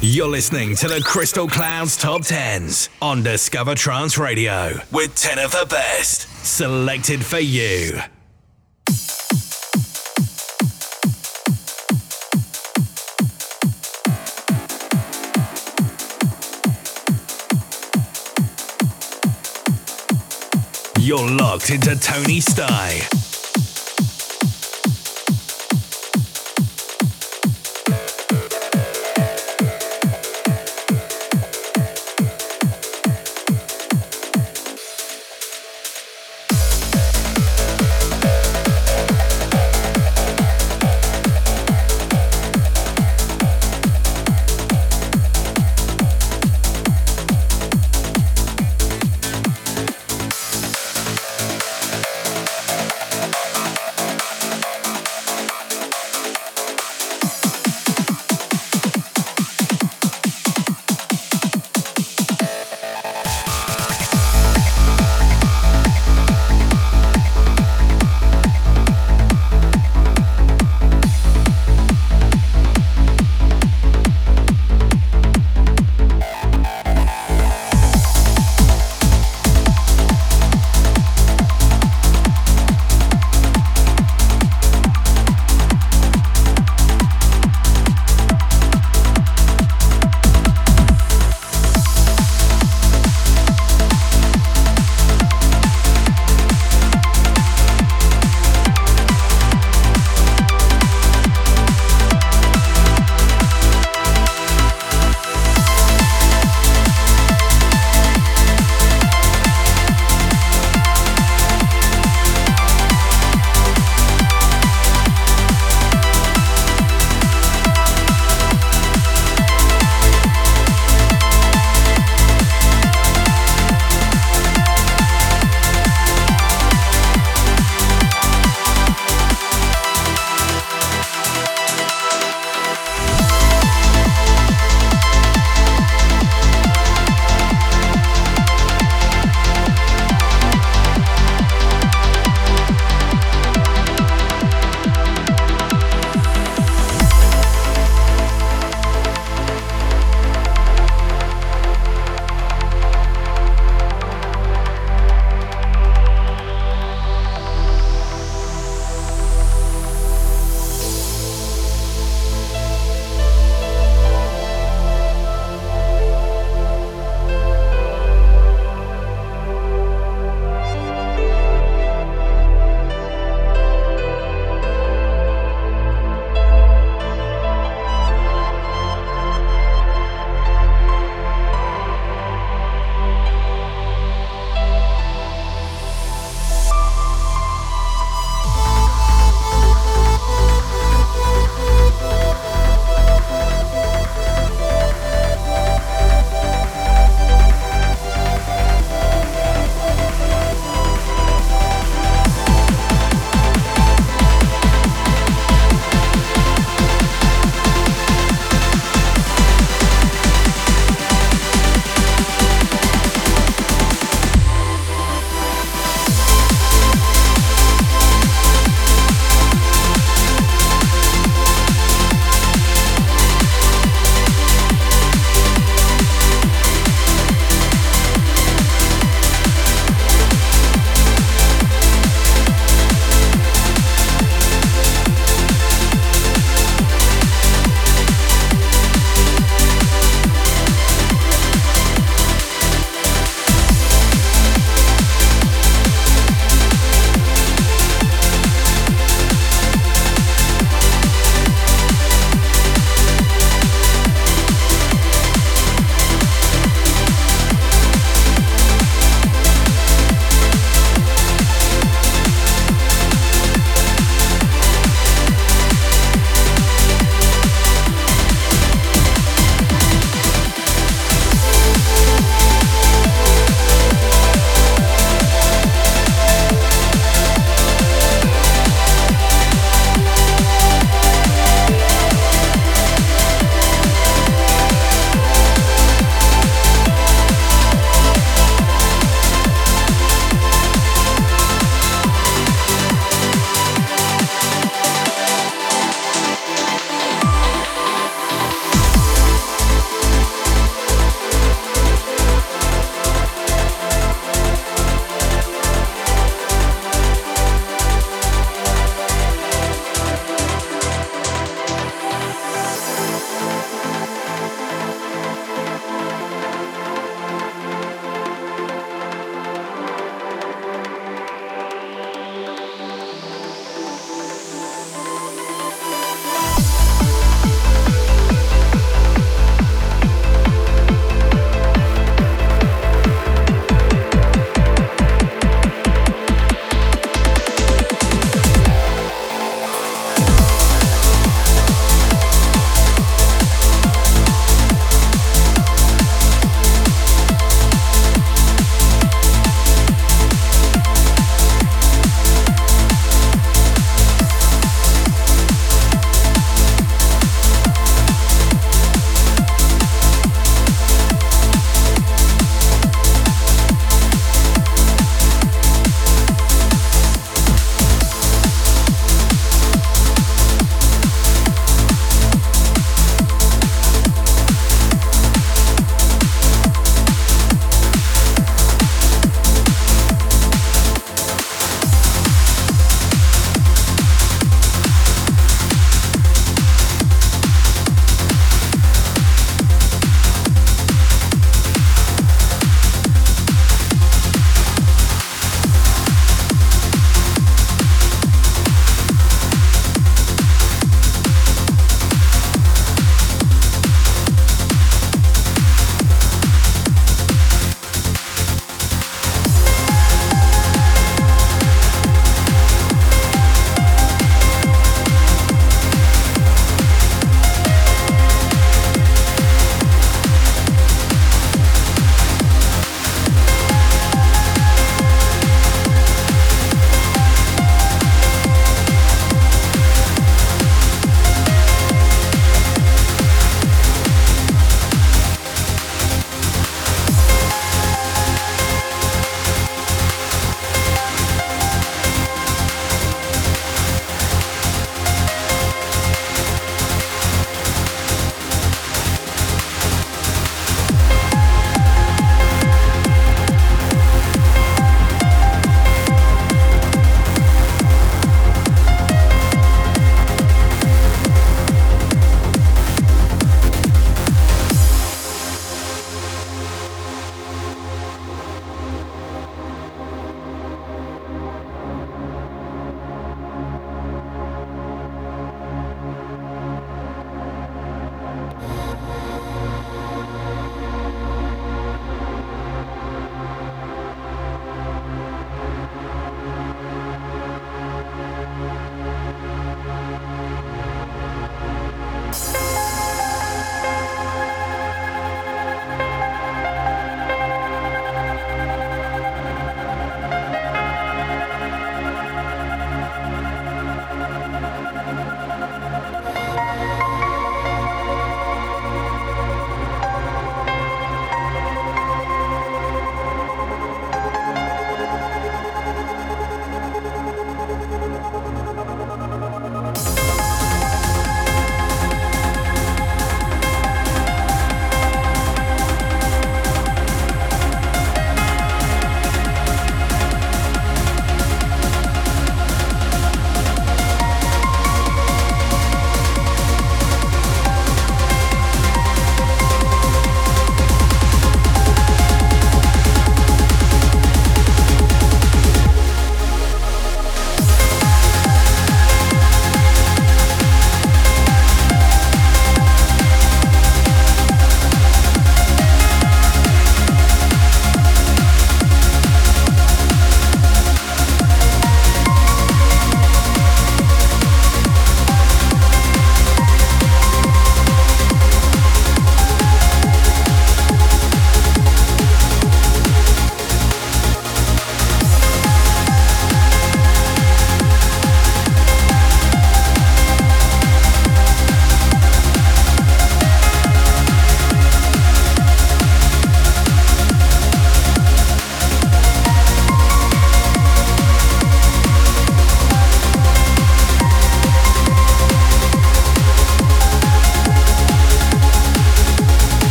You're listening to the Crystal Clouds Top 10s on Discover Trance Radio with 10 of the best selected for you. You're locked into Tony Sty.